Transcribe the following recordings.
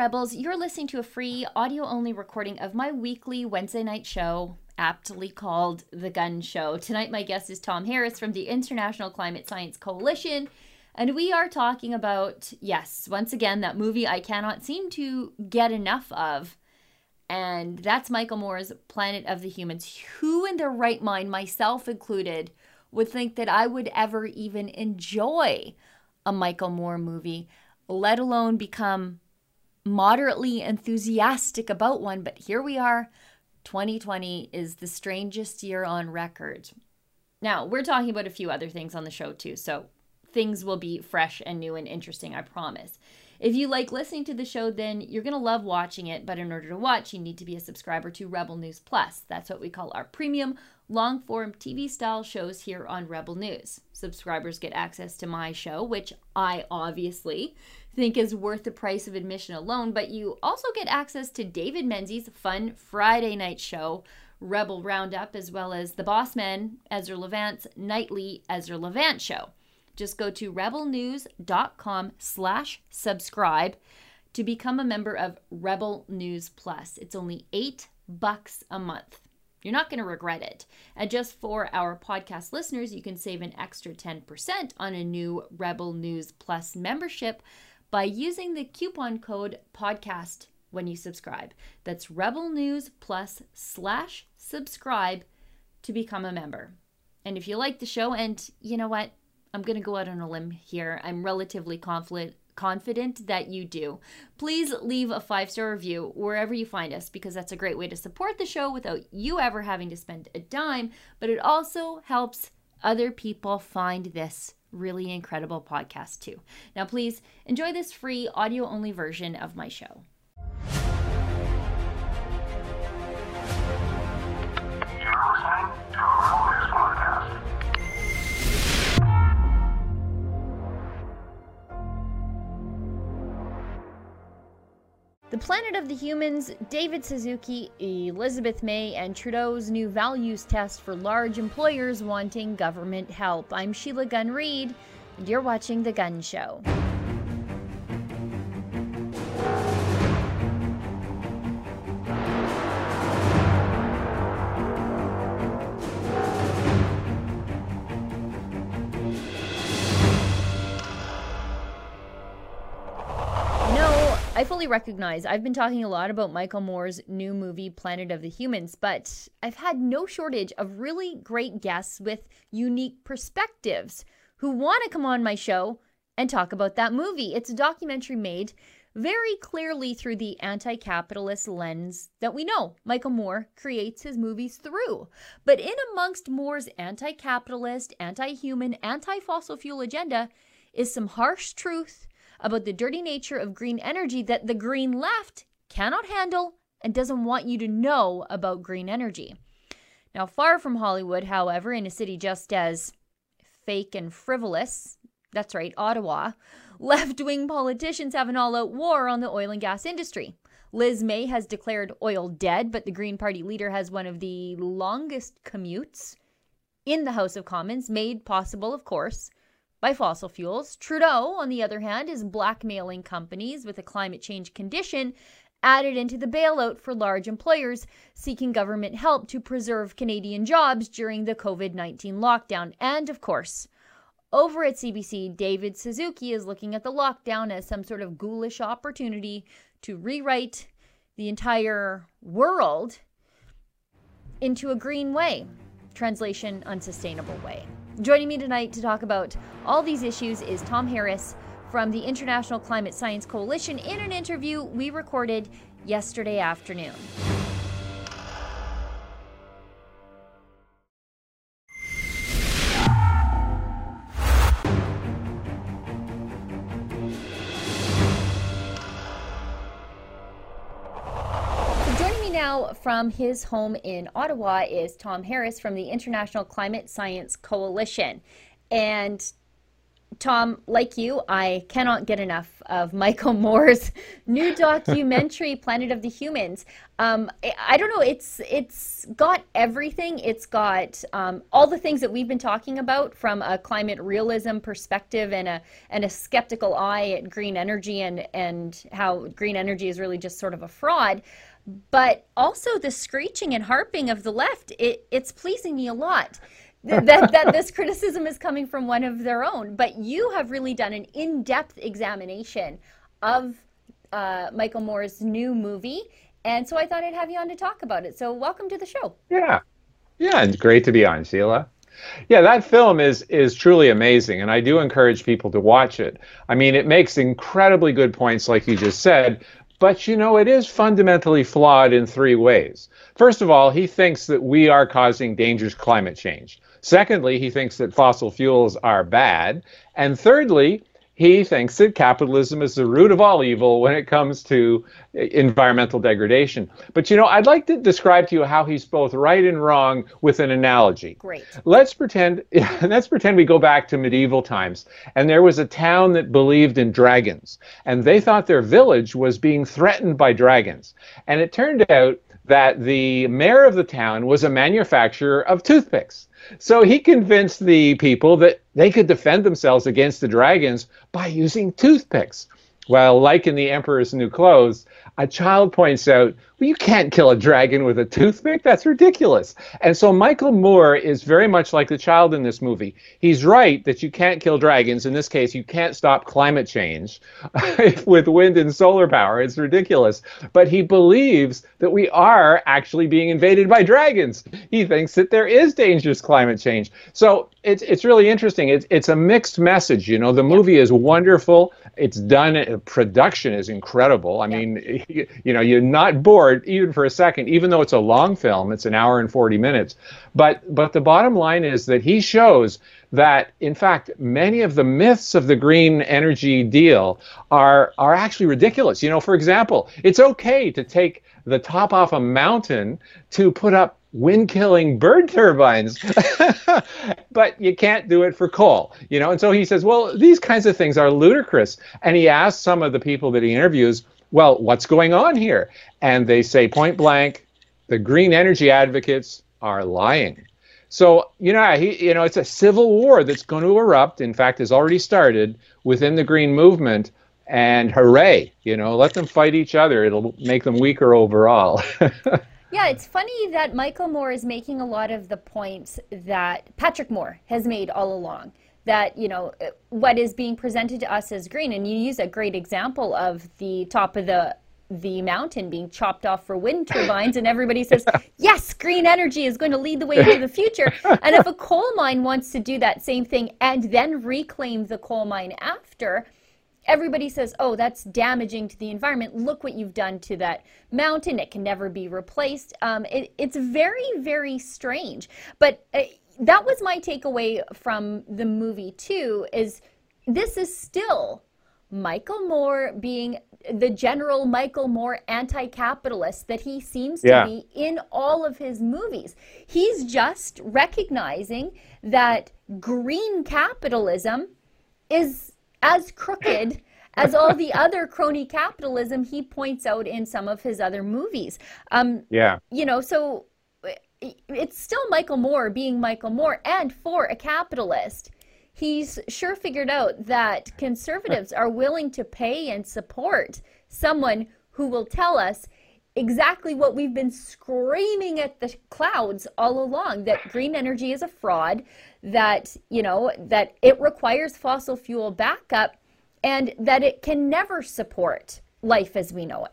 Rebels. You're listening to a free audio only recording of my weekly Wednesday night show, aptly called The Gun Show. Tonight, my guest is Tom Harris from the International Climate Science Coalition. And we are talking about, yes, once again, that movie I cannot seem to get enough of. And that's Michael Moore's Planet of the Humans. Who in their right mind, myself included, would think that I would ever even enjoy a Michael Moore movie, let alone become moderately enthusiastic about one? But here we are. 2020 is the strangest year on record. Now, we're talking about a few other things on the show too, so things will be fresh and new and interesting, I promise. If you like listening to the show, then you're going to love watching it. But in order to watch, you need to be a subscriber to Rebel News Plus. That's what we call our premium long form TV style shows here on Rebel News. Subscribers get access to my show, which I obviously think is worth the price of admission alone. But you also get access to David Menzies' fun Friday night show. Rebel Roundup, as well as the boss man, Ezra Levant's nightly Ezra Levant show. Just go to rebelnews.com slash subscribe to become a member of Rebel News Plus. It's only eight bucks a month. You're not going to regret it. And just for our podcast listeners, you can save an extra 10% on a new Rebel News Plus membership by using the coupon code podcast when you subscribe. That's Rebel News Plus slash subscribe to become a member. And if you like the show, and you know what, I'm going to go out on a limb here. I'm relatively confident confident that you do. Please leave a five star review wherever you find us because that's a great way to support the show without you ever having to spend a dime, but it also helps other people find this really incredible podcast too. Now, please enjoy this free audio only version of my show. You're listening to The Planet of the Humans, David Suzuki, Elizabeth May, and Trudeau's new values test for large employers wanting government help. I'm Sheila Gunn Reid, and you're watching The Gun Show. I fully recognize I've been talking a lot about Michael Moore's new movie, Planet of the Humans, but I've had no shortage of really great guests with unique perspectives who want to come on my show and talk about that movie. It's a documentary made very clearly through the anti capitalist lens that we know Michael Moore creates his movies through. But in amongst Moore's anti capitalist, anti human, anti fossil fuel agenda is some harsh truth about the dirty nature of green energy that the green left cannot handle and doesn't want you to know about green energy. Now, far from Hollywood, however, in a city just as fake and frivolous, that's right, Ottawa, left wing politicians have an all out war on the oil and gas industry. Liz May has declared oil dead, but the Green Party leader has one of the longest commutes in the House of Commons, made possible, of course, by fossil fuels. Trudeau, on the other hand, is blackmailing companies with a climate change condition added into the bailout for large employers seeking government help to preserve Canadian jobs during the COVID 19 lockdown. And of course, over at CBC, David Suzuki is looking at the lockdown as some sort of ghoulish opportunity to rewrite the entire world into a green way. Translation, unsustainable way. Joining me tonight to talk about all these issues is Tom Harris from the International Climate Science Coalition in an interview we recorded yesterday afternoon. From his home in Ottawa is Tom Harris from the International Climate Science Coalition. And Tom, like you, I cannot get enough of Michael Moore's new documentary, Planet of the Humans. Um, I don't know. It's it's got everything. It's got um, all the things that we've been talking about from a climate realism perspective and a and a skeptical eye at green energy and and how green energy is really just sort of a fraud. But also the screeching and harping of the left. It, it's pleasing me a lot that, that this criticism is coming from one of their own. But you have really done an in depth examination of uh, Michael Moore's new movie. And so I thought I'd have you on to talk about it. So welcome to the show. Yeah. Yeah, it's great to be on, Sheila. Yeah, that film is is truly amazing, and I do encourage people to watch it. I mean, it makes incredibly good points, like you just said, but you know, it is fundamentally flawed in three ways. First of all, he thinks that we are causing dangerous climate change. Secondly, he thinks that fossil fuels are bad. And thirdly, he thinks that capitalism is the root of all evil when it comes to uh, environmental degradation. But you know, I'd like to describe to you how he's both right and wrong with an analogy. Great. Let's pretend let's pretend we go back to medieval times and there was a town that believed in dragons and they thought their village was being threatened by dragons. And it turned out that the mayor of the town was a manufacturer of toothpicks. So he convinced the people that they could defend themselves against the dragons by using toothpicks. Well, like in The Emperor's New Clothes, a child points out, well, you can't kill a dragon with a toothpick. That's ridiculous. And so Michael Moore is very much like the child in this movie. He's right that you can't kill dragons. In this case, you can't stop climate change with wind and solar power. It's ridiculous. But he believes that we are actually being invaded by dragons. He thinks that there is dangerous climate change. So it's, it's really interesting. It's, it's a mixed message. You know, the movie is wonderful. It's done, uh, production is incredible. I yeah. mean, you know, you're not bored even for a second, even though it's a long film. It's an hour and 40 minutes. But but the bottom line is that he shows that in fact many of the myths of the green energy deal are are actually ridiculous. You know, for example, it's okay to take the top off a mountain to put up wind killing bird turbines but you can't do it for coal you know and so he says well these kinds of things are ludicrous and he asks some of the people that he interviews well, what's going on here? And they say point blank, the green energy advocates are lying. So, you know, he, you know, it's a civil war that's going to erupt. In fact, has already started within the green movement. And hooray, you know, let them fight each other. It'll make them weaker overall. yeah, it's funny that Michael Moore is making a lot of the points that Patrick Moore has made all along. That you know uh, what is being presented to us as green and you use a great example of the top of the the mountain being chopped off for wind turbines and everybody says yes green energy is going to lead the way into the future. And if a coal mine wants to do that same thing and then reclaim the coal mine after everybody says oh that's damaging to the environment look what you've done to that mountain it can never be replaced um, it, it's very very strange but uh, that was my takeaway from the movie too is this is still Michael Moore being the general Michael Moore anti-capitalist that he seems yeah. to be in all of his movies. He's just recognizing that green capitalism is as crooked as all the other crony capitalism he points out in some of his other movies. Um, yeah. You know, so it's still Michael Moore being Michael Moore, and for a capitalist, he's sure figured out that conservatives are willing to pay and support someone who will tell us exactly what we've been screaming at the clouds all along that green energy is a fraud that you know that it requires fossil fuel backup and that it can never support life as we know it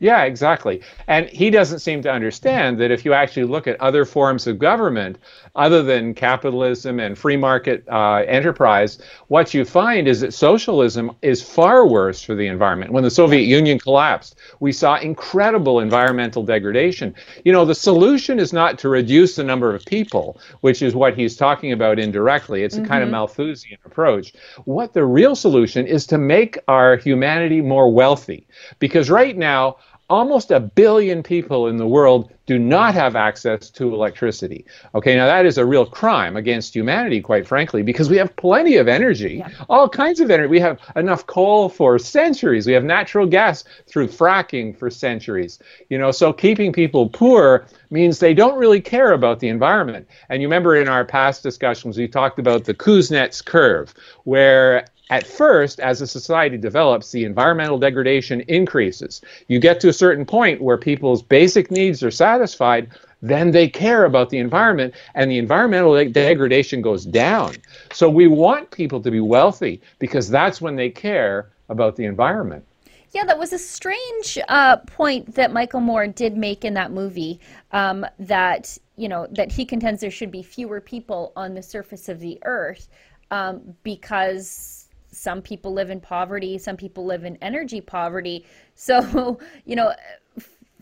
yeah, exactly. And he doesn't seem to understand that if you actually look at other forms of government, other than capitalism and free market uh, enterprise, what you find is that socialism is far worse for the environment. When the Soviet Union collapsed, we saw incredible environmental degradation. You know, the solution is not to reduce the number of people, which is what he's talking about indirectly. It's a mm-hmm. kind of mm-hmm. Malthusian approach. What the real solution is to make our humanity more wealthy. Because right now, almost a billion people in the world do not have access to electricity. Okay, now that is a real crime against humanity, quite frankly, because we have plenty of energy, yeah. all kinds of energy. We have enough coal for centuries. We have natural gas through fracking for centuries. You know, so keeping people poor means they don't really care about the environment. And you remember in our past discussions, we talked about the Kuznets curve, where at first, as a society develops, the environmental degradation increases. You get to a certain point where people's basic needs are satisfied, then they care about the environment, and the environmental de- degradation goes down. So we want people to be wealthy because that's when they care about the environment. Yeah, that was a strange uh, point that Michael Moore did make in that movie. Um, that you know that he contends there should be fewer people on the surface of the earth um, because some people live in poverty, some people live in energy poverty. So, you know,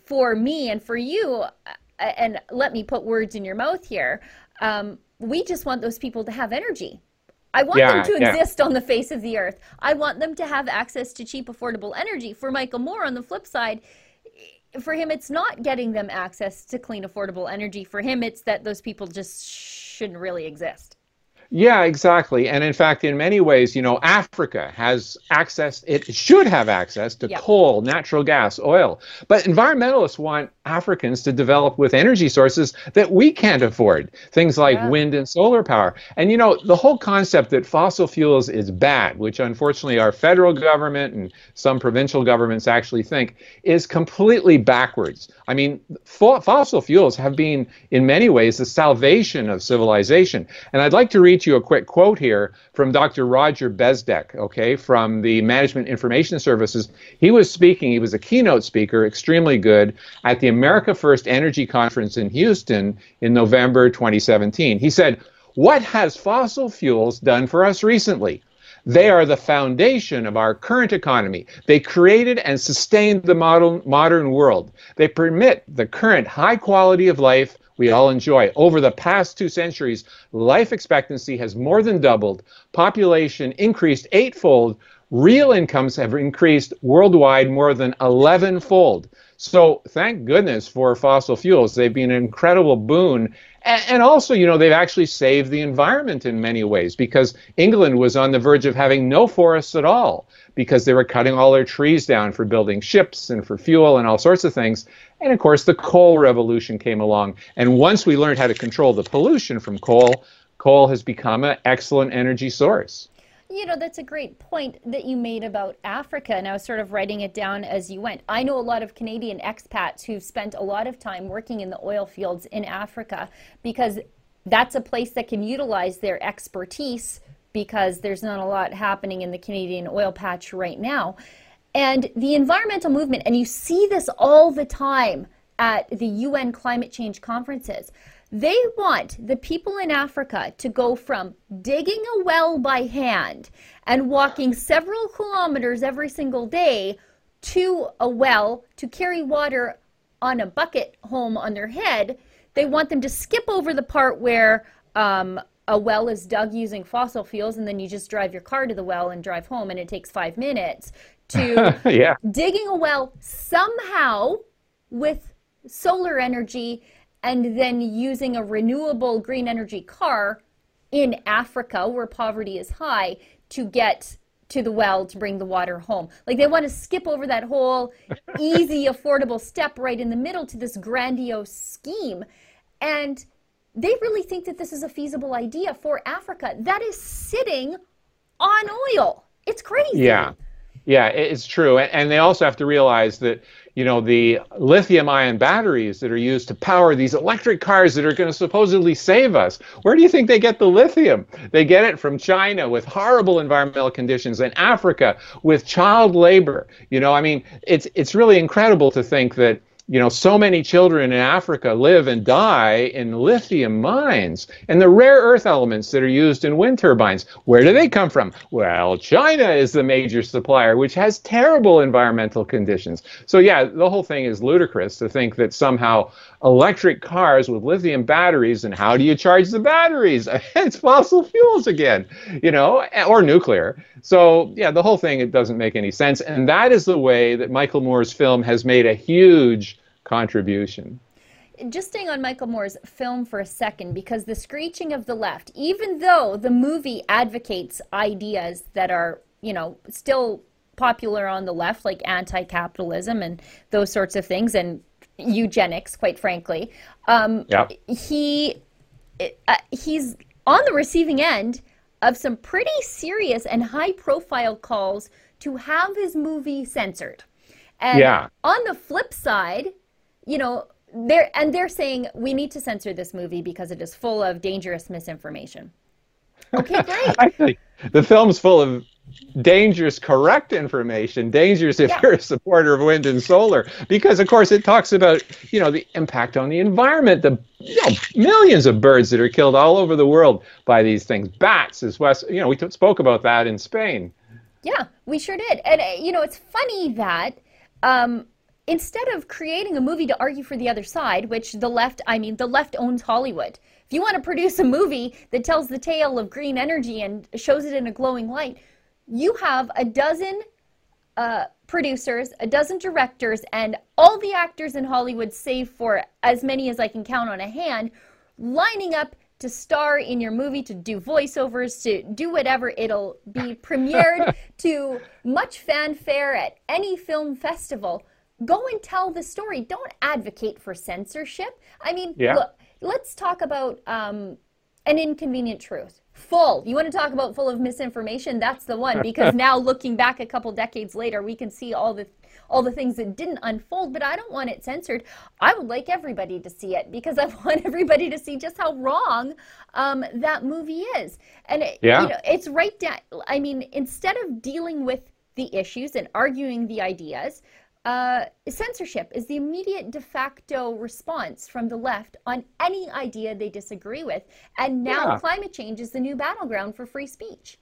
for me and for you, and let me put words in your mouth here, um, we just want those people to have energy. I want yeah, them to yeah. exist on the face of the earth. I want them to have access to cheap, affordable energy. For Michael Moore, on the flip side, for him, it's not getting them access to clean, affordable energy. For him, it's that those people just shouldn't really exist. Yeah, exactly. And in fact, in many ways, you know, Africa has access, it should have access to yep. coal, natural gas, oil. But environmentalists want Africans to develop with energy sources that we can't afford, things like yeah. wind and solar power. And, you know, the whole concept that fossil fuels is bad, which unfortunately our federal government and some provincial governments actually think, is completely backwards. I mean, fo- fossil fuels have been, in many ways, the salvation of civilization. And I'd like to read you a quick quote here from Dr. Roger Bezdek, okay, from the Management Information Services. He was speaking, he was a keynote speaker, extremely good, at the America First Energy Conference in Houston in November 2017. He said, What has fossil fuels done for us recently? They are the foundation of our current economy. They created and sustained the modern, modern world. They permit the current high quality of life we all enjoy. Over the past two centuries, life expectancy has more than doubled, population increased eightfold, real incomes have increased worldwide more than 11 fold. So thank goodness for fossil fuels. They've been an incredible boon. And, also, you know, they've actually saved the environment in many ways because England was on the verge of having no forests at all because they were cutting all their trees down for building ships and for fuel and all sorts of things. And of course, the coal revolution came along. And once we learned how to control the pollution from coal, coal has become an excellent energy source. You know, that's a great point that you made about Africa, and I was sort of writing it down as you went. I know a lot of Canadian expats who've spent a lot of time working in the oil fields in Africa because that's a place that can utilize their expertise because there's not a lot happening in the Canadian oil patch right now. And the environmental movement, and you see this all the time at the UN climate change conferences. They want the people in Africa to go from digging a well by hand and walking several kilometers every single day to a well to carry water on a bucket home on their head. They want them to skip over the part where um, a well is dug using fossil fuels and then you just drive your car to the well and drive home and it takes five minutes to yeah. digging a well somehow with solar energy and then using a renewable green energy car in Africa where poverty is high to get to the well to bring the water home. Like they want to skip over that whole easy, affordable step right in the middle to this grandiose scheme. And they really think that this is a feasible idea for Africa that is sitting on oil. It's crazy. Yeah. Yeah, it's true. And they also have to realize that, you know, the lithium ion batteries that are used to power these electric cars that are going to supposedly save us, where do you think they get the lithium? They get it from China with horrible environmental conditions and Africa with child labor. You know, I mean, it's it's really incredible to think that you know, so many children in Africa live and die in lithium mines and the rare earth elements that are used in wind turbines. Where do they come from? Well, China is the major supplier, which has terrible environmental conditions. So, yeah, the whole thing is ludicrous to think that somehow electric cars with lithium batteries, and how do you charge the batteries? it's fossil fuels again, you know, or nuclear. So, yeah, the whole thing, it doesn't make any sense. And that is the way that Michael Moore's film has made a huge contribution. Just staying on Michael Moore's film for a second, because The Screeching of the Left, even though the movie advocates ideas that are, you know, still popular on the left, like anti capitalism and those sorts of things, and eugenics, quite frankly. Um, yeah. He uh, he's on the receiving end of some pretty serious and high profile calls to have his movie censored. And yeah. on the flip side, you know, they're and they're saying we need to censor this movie because it is full of dangerous misinformation. Okay, great. Actually, the film's full of dangerous correct information dangerous if yeah. you're a supporter of wind and solar because of course it talks about you know the impact on the environment the you know, millions of birds that are killed all over the world by these things. Bats as well you know we t- spoke about that in spain. Yeah we sure did. And uh, you know it's funny that um, instead of creating a movie to argue for the other side which the left i mean the left owns hollywood. If you want to produce a movie that tells the tale of green energy and shows it in a glowing light you have a dozen uh, producers, a dozen directors, and all the actors in Hollywood, save for as many as I can count on a hand, lining up to star in your movie, to do voiceovers, to do whatever. It'll be premiered to much fanfare at any film festival. Go and tell the story. Don't advocate for censorship. I mean, yeah. look, let's talk about um, an inconvenient truth full. You want to talk about full of misinformation? That's the one because now looking back a couple decades later we can see all the all the things that didn't unfold but i don't want it censored. I would like everybody to see it because i want everybody to see just how wrong um, that movie is. And it, yeah. you know, it's right down i mean instead of dealing with the issues and arguing the ideas uh, censorship is the immediate de facto response from the left on any idea they disagree with. And now yeah. climate change is the new battleground for free speech.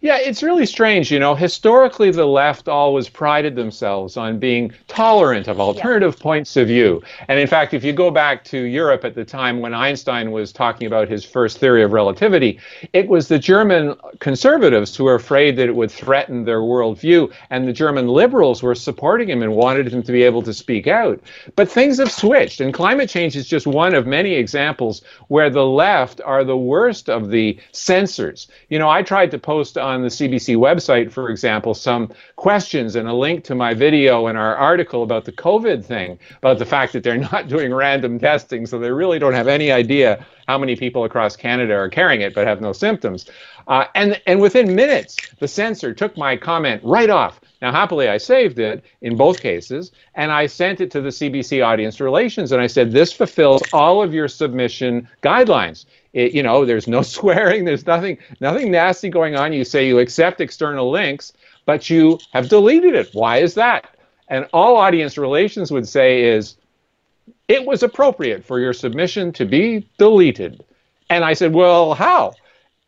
Yeah, it's really strange. You know, historically, the left always prided themselves on being tolerant of alternative yeah. points of view. And in fact, if you go back to Europe at the time when Einstein was talking about his first theory of relativity, it was the German conservatives who were afraid that it would threaten their worldview. And the German liberals were supporting him and wanted him to be able to speak out. But things have switched. And climate change is just one of many examples where the left are the worst of the censors. You know, I tried to post on the CBC website, for example, some questions and a link to my video and our article about the COVID thing, about the fact that they're not doing random testing, so they really don't have any idea how many people across Canada are carrying it but have no symptoms. Uh, and, and within minutes, the censor took my comment right off. Now, happily, I saved it in both cases, and I sent it to the CBC Audience Relations, and I said, this fulfills all of your submission guidelines. It, you know, there's no swearing, there's nothing, nothing nasty going on. You say you accept external links, but you have deleted it. Why is that? And all audience relations would say is, it was appropriate for your submission to be deleted. And I said, well, how?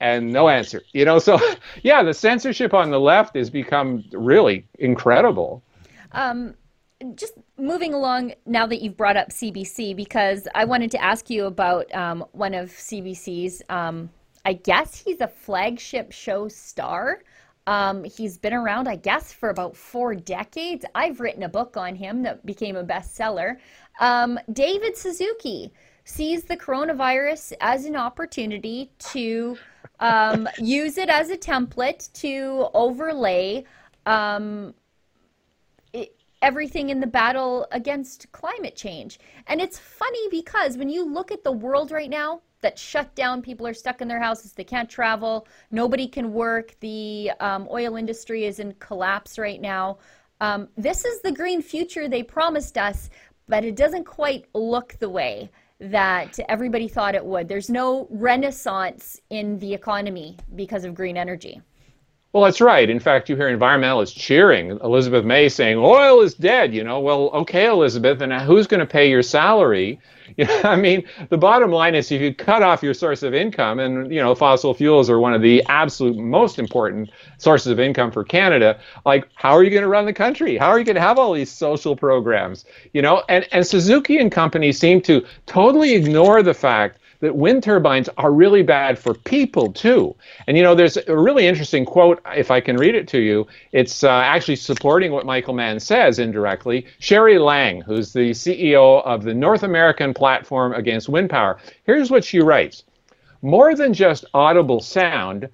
And no answer. You know, so yeah, the censorship on the left has become really incredible. Um, just moving along now that you've brought up CBC, because I wanted to ask you about um, one of CBC's, um, I guess he's a flagship show star. Um, he's been around, I guess, for about four decades. I've written a book on him that became a bestseller. Um, David Suzuki sees the coronavirus as an opportunity to um, use it as a template to overlay um, everything in the battle against climate change. And it's funny because when you look at the world right now, that shut down, people are stuck in their houses, they can't travel, nobody can work, the um, oil industry is in collapse right now. Um, this is the green future they promised us, but it doesn't quite look the way that everybody thought it would. There's no renaissance in the economy because of green energy. Well, that's right. In fact, you hear environmentalists cheering Elizabeth May saying oil is dead. You know, well, okay, Elizabeth, and who's going to pay your salary? You know, I mean, the bottom line is if you cut off your source of income, and you know, fossil fuels are one of the absolute most important sources of income for Canada. Like, how are you going to run the country? How are you going to have all these social programs? You know, and and Suzuki and company seem to totally ignore the fact that wind turbines are really bad for people too. And you know, there's a really interesting quote, if I can read it to you. It's uh, actually supporting what Michael Mann says indirectly. Sherri Lange, who's the CEO of the North American Platform Against Wind Power, here's what she writes More than just audible sound,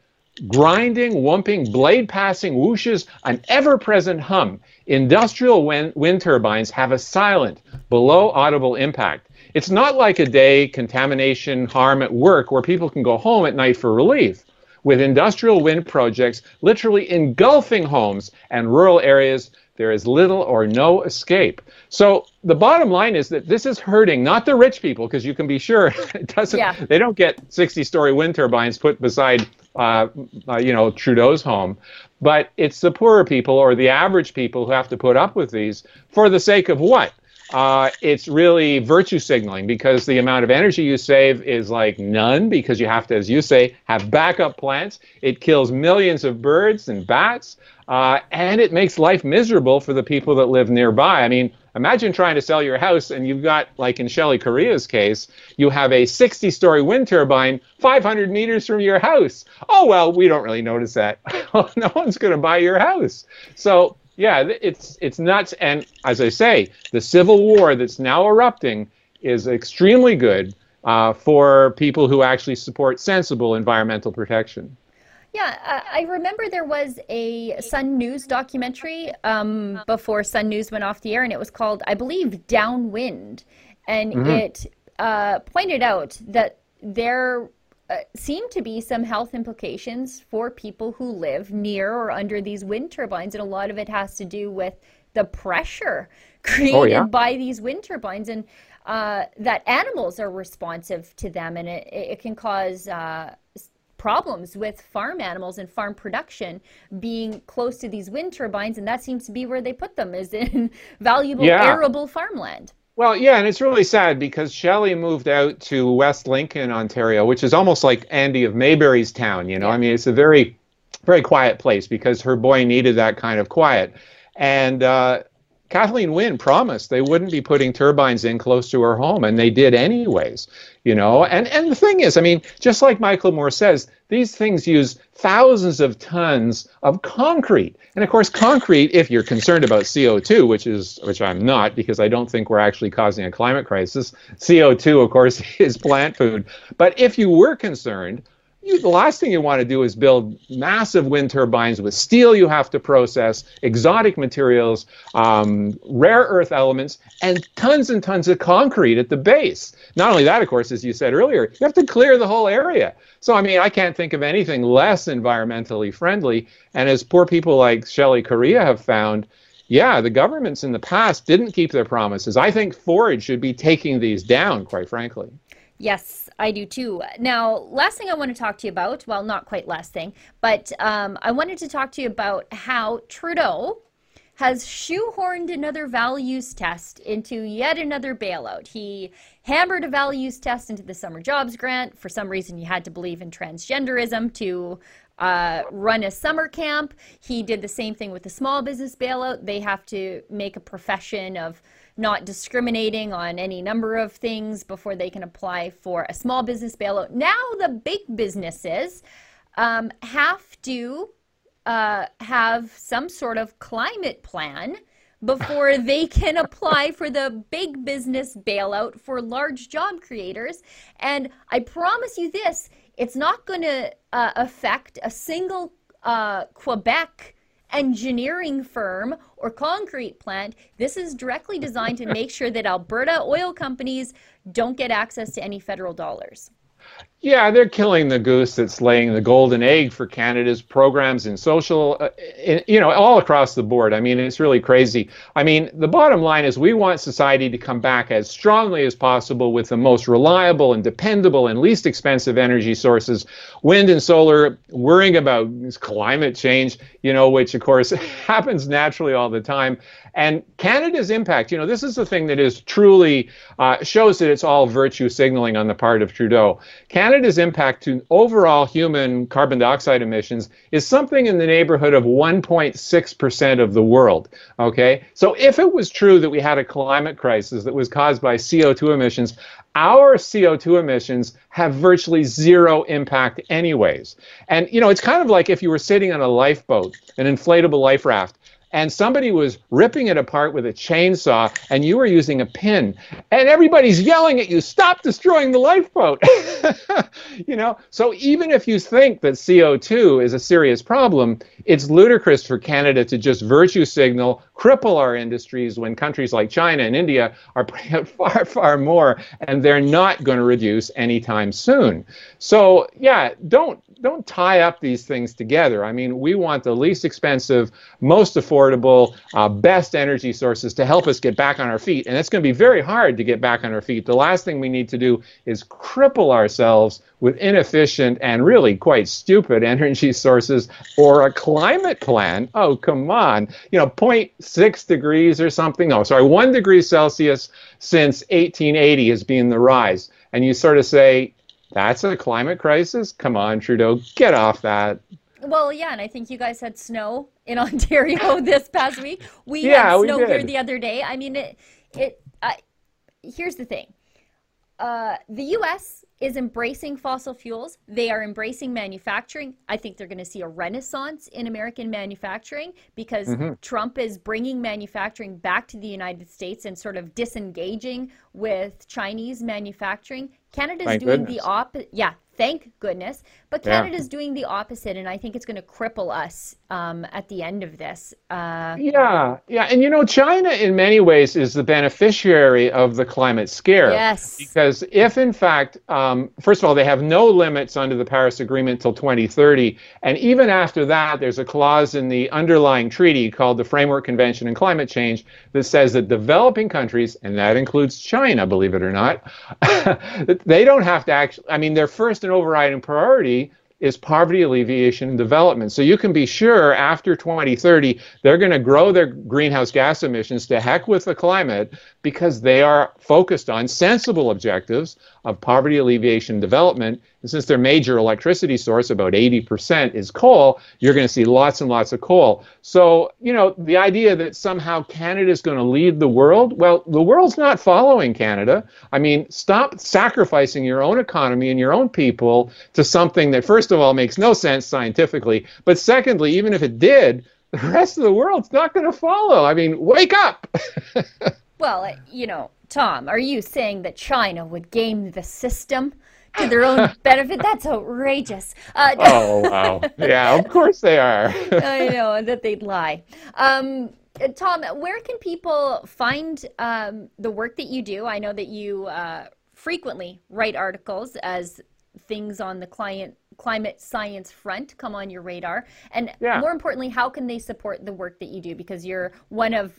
grinding, whumping, blade passing whooshes, an ever present hum. Industrial wind, wind turbines have a silent, below audible impact. It's not like a day contamination harm at work where people can go home at night for relief. With industrial wind projects literally engulfing homes and rural areas, there is little or no escape. So the bottom line is that this is hurting not the rich people, because you can be sure it doesn't. Yeah. They don't get 60-story wind turbines put beside, uh, uh, you know, Trudeau's home, but it's the poorer people or the average people who have to put up with these for the sake of what? Uh, it's really virtue signaling because the amount of energy you save is like none because you have to, as you say, have backup plants. It kills millions of birds and bats, uh, and it makes life miserable for the people that live nearby. I mean, imagine trying to sell your house and you've got, like in Shellie Correia's case, you have a 60 story wind turbine 500 meters from your house. Oh, well, we don't really notice that. no one's going to buy your house. So, yeah, it's it's nuts. And as I say, the civil war that's now erupting is extremely good uh, for people who actually support sensible environmental protection. Yeah, I remember there was a Sun News documentary um, before Sun News went off the air, and it was called, I believe, Downwind, and mm-hmm. it uh, pointed out that there uh, seem to be some health implications for people who live near or under these wind turbines, and a lot of it has to do with the pressure created oh, yeah? by these wind turbines, and uh, that animals are responsive to them, and it, it can cause. Uh, problems with farm animals and farm production being close to these wind turbines and that seems to be where they put them is in valuable yeah. arable farmland well, yeah, and it's really sad because Shelley moved out to West Lincoln, Ontario, which is almost like Andy of Mayberry's town. You know, yeah. I mean, it's a very, very quiet place because her boy needed that kind of quiet. And uh, Kathleen Wynne promised they wouldn't be putting turbines in close to her home, and they did anyways. You know, and and the thing is, I mean, just like Michael Moore says, these things use thousands of tons of concrete, and of course, concrete. If you're concerned about CO2, which is which I'm not, because I don't think we're actually causing a climate crisis. CO2, of course, is plant food. But if you were concerned, you, the last thing you want to do is build massive wind turbines with steel you have to process, exotic materials, um, rare earth elements, and tons and tons of concrete at the base. Not only that, of course, as you said earlier, you have to clear the whole area. So, I mean, I can't think of anything less environmentally friendly. And as poor people like Shellie Correia have found, yeah, the governments in the past didn't keep their promises. I think Ford should be taking these down, quite frankly. Yes, I do too. Now, last thing I want to talk to you about, well, not quite last thing, but um, I wanted to talk to you about how Trudeau has shoehorned another values test into yet another bailout. He hammered a values test into the summer jobs grant. For some reason, you had to believe in transgenderism to uh, run a summer camp. He did the same thing with the small business bailout. They have to make a profession of not discriminating on any number of things before they can apply for a small business bailout. Now the big businesses um, have to uh, have some sort of climate plan before they can apply for the big business bailout for large job creators. And I promise you this it's not going to uh, affect a single uh, Quebec engineering firm or concrete plant. This is directly designed to make sure that Alberta oil companies don't get access to any federal dollars. Yeah, they're killing the goose that's laying the golden egg for Canada's programs in social, uh, in, you know, all across the board. I mean, it's really crazy. I mean, the bottom line is we want society to come back as strongly as possible with the most reliable and dependable and least expensive energy sources, wind and solar, worrying about climate change, you know, which of course happens naturally all the time. And Canada's impact, you know, this is the thing that is truly uh, shows that it's all virtue signaling on the part of Trudeau. Canada's impact to overall human carbon dioxide emissions is something in the neighborhood of 1.6% of the world. Okay. So if it was true that we had a climate crisis that was caused by CO2 emissions, our CO2 emissions have virtually zero impact anyways. And you know, it's kind of like if you were sitting on a lifeboat, an inflatable life raft, and somebody was ripping it apart with a chainsaw and you were using a pin. And everybody's yelling at you stop destroying the lifeboat. You know? So even if you think that co2 is a serious problem it's ludicrous for canada to just virtue signal cripple our industries when countries like china and india are far far more and they're not going to reduce anytime soon. So yeah don't don't tie up these things together. I mean, we want the least expensive, most affordable, uh, best energy sources to help us get back on our feet. And it's going to be very hard to get back on our feet. The last thing we need to do is cripple ourselves with inefficient and really quite stupid energy sources or a climate plan. Oh, come on. You know, 0.6 degrees or something. Oh, sorry, 1 degree Celsius since 1880 has been the rise. And you sort of say, that's a climate crisis? Come on, Trudeau, get off that. Well, yeah, and I think you guys had snow in Ontario this past week. We yeah, had snow here the other day. I mean, it. It. Uh, here's the thing. Uh, the U.S. is embracing fossil fuels. They are embracing manufacturing. I think they're going to see a renaissance in American manufacturing because mm-hmm. Trump is bringing manufacturing back to the United States and sort of disengaging with Chinese manufacturing. Canada's Thank doing goodness. the opposite. Yeah, thank goodness. But Canada's yeah. doing the opposite, and I think it's going to cripple us um, at the end of this. Uh, yeah, yeah, and you know, China in many ways is the beneficiary of the climate scare. Yes. Because if in fact, um, first of all, they have no limits under the Paris Agreement till 2030, and even after that, there's a clause in the underlying treaty called the Framework Convention on Climate Change that says that developing countries, and that includes China, believe it or not, they don't have to actually. I mean, their first and overriding priority is poverty alleviation and development. So you can be sure after 2030, they're going to grow their greenhouse gas emissions to heck with the climate because they are focused on sensible objectives of poverty alleviation development. And since their major electricity source, about 80%, is coal, you're going to see lots and lots of coal. So, you know, the idea that somehow Canada is going to lead the world, well, the world's not following Canada. I mean, stop sacrificing your own economy and your own people to something that, first of all, makes no sense scientifically. But secondly, even if it did, the rest of the world's not going to follow. I mean, wake up. well, you know, Tom, are you saying that China would game the system to their own benefit? That's outrageous. Uh, oh, wow. Yeah, of course they are. I know, that they'd lie. Um, Tom, where can people find um, the work that you do? I know that you uh, frequently write articles as things on the client climate science front come on your radar and yeah. more importantly how can they support the work that you do because you're one of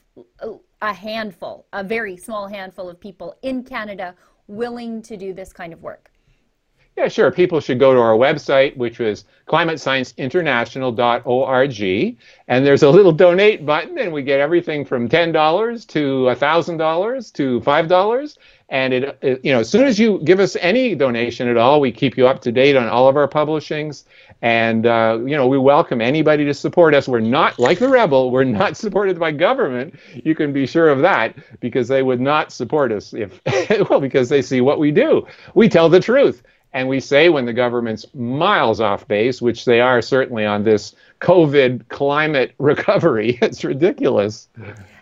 a handful a very small handful of people in canada willing to do this kind of work yeah, sure. People should go to our website, which is climatescienceinternational.org, and there's a little donate button, and we get everything from $10 to $1,000 to $5. And it, it, you know, as soon as you give us any donation at all, we keep you up to date on all of our publishings. And, uh, you know, we welcome anybody to support us. We're not, like the Rebel, we're not supported by government. You can be sure of that because they would not support us if, well, because they see what we do. We tell the truth. And we say when the government's miles off base, which they are certainly on this COVID climate recovery, it's ridiculous.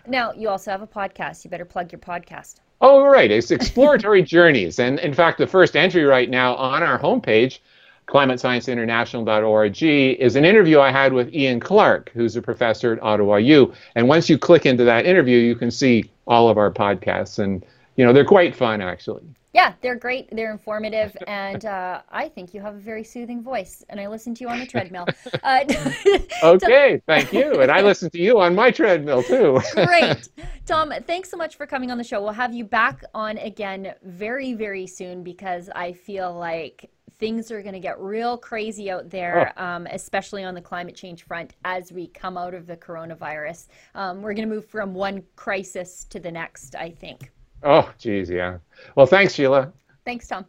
Now, you also have a podcast. You better plug your podcast. Oh, right. It's Exploratory Journeys. And in fact, the first entry right now on our homepage, climatescienceinternational.org, is an interview I had with Ian Clark, who's a professor at Ottawa U. And once you click into that interview, you can see all of our podcasts. And, you know, they're quite fun, actually. Yeah, they're great. They're informative, and uh, I think you have a very soothing voice. And I listen to you on the treadmill. Uh, okay, thank you. And I listen to you on my treadmill too. great, Tom. Thanks so much for coming on the show. We'll have you back on again very, very soon because I feel like things are going to get real crazy out there, oh. um, especially on the climate change front as we come out of the coronavirus. Um, we're going to move from one crisis to the next, I think. Oh, geez, yeah. Well, thanks, Sheila. Thanks, Tom.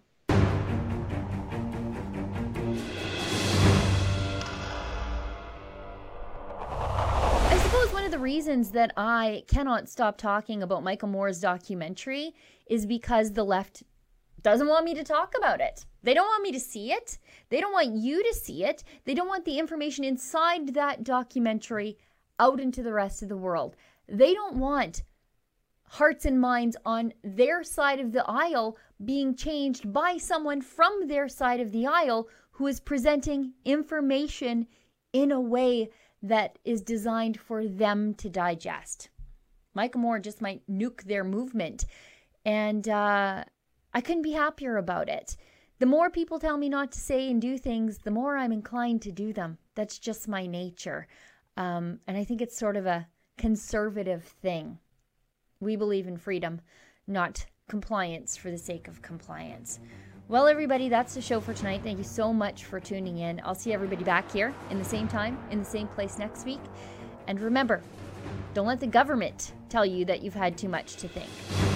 I suppose one of the reasons that I cannot stop talking about Michael Moore's documentary is because the left doesn't want me to talk about it. They don't want me to see it. They don't want you to see it. They don't want the information inside that documentary out into the rest of the world. They don't want hearts and minds on their side of the aisle being changed by someone from their side of the aisle who is presenting information in a way that is designed for them to digest. Michael Moore just might nuke their movement. And uh, I couldn't be happier about it. The more people tell me not to say and do things, the more I'm inclined to do them. That's just my nature. Um, and I think it's sort of a conservative thing. We believe in freedom, not compliance for the sake of compliance. Well, everybody, that's the show for tonight. Thank you so much for tuning in. I'll see everybody back here in the same time, in the same place next week. And remember, don't let the government tell you that you've had too much to think.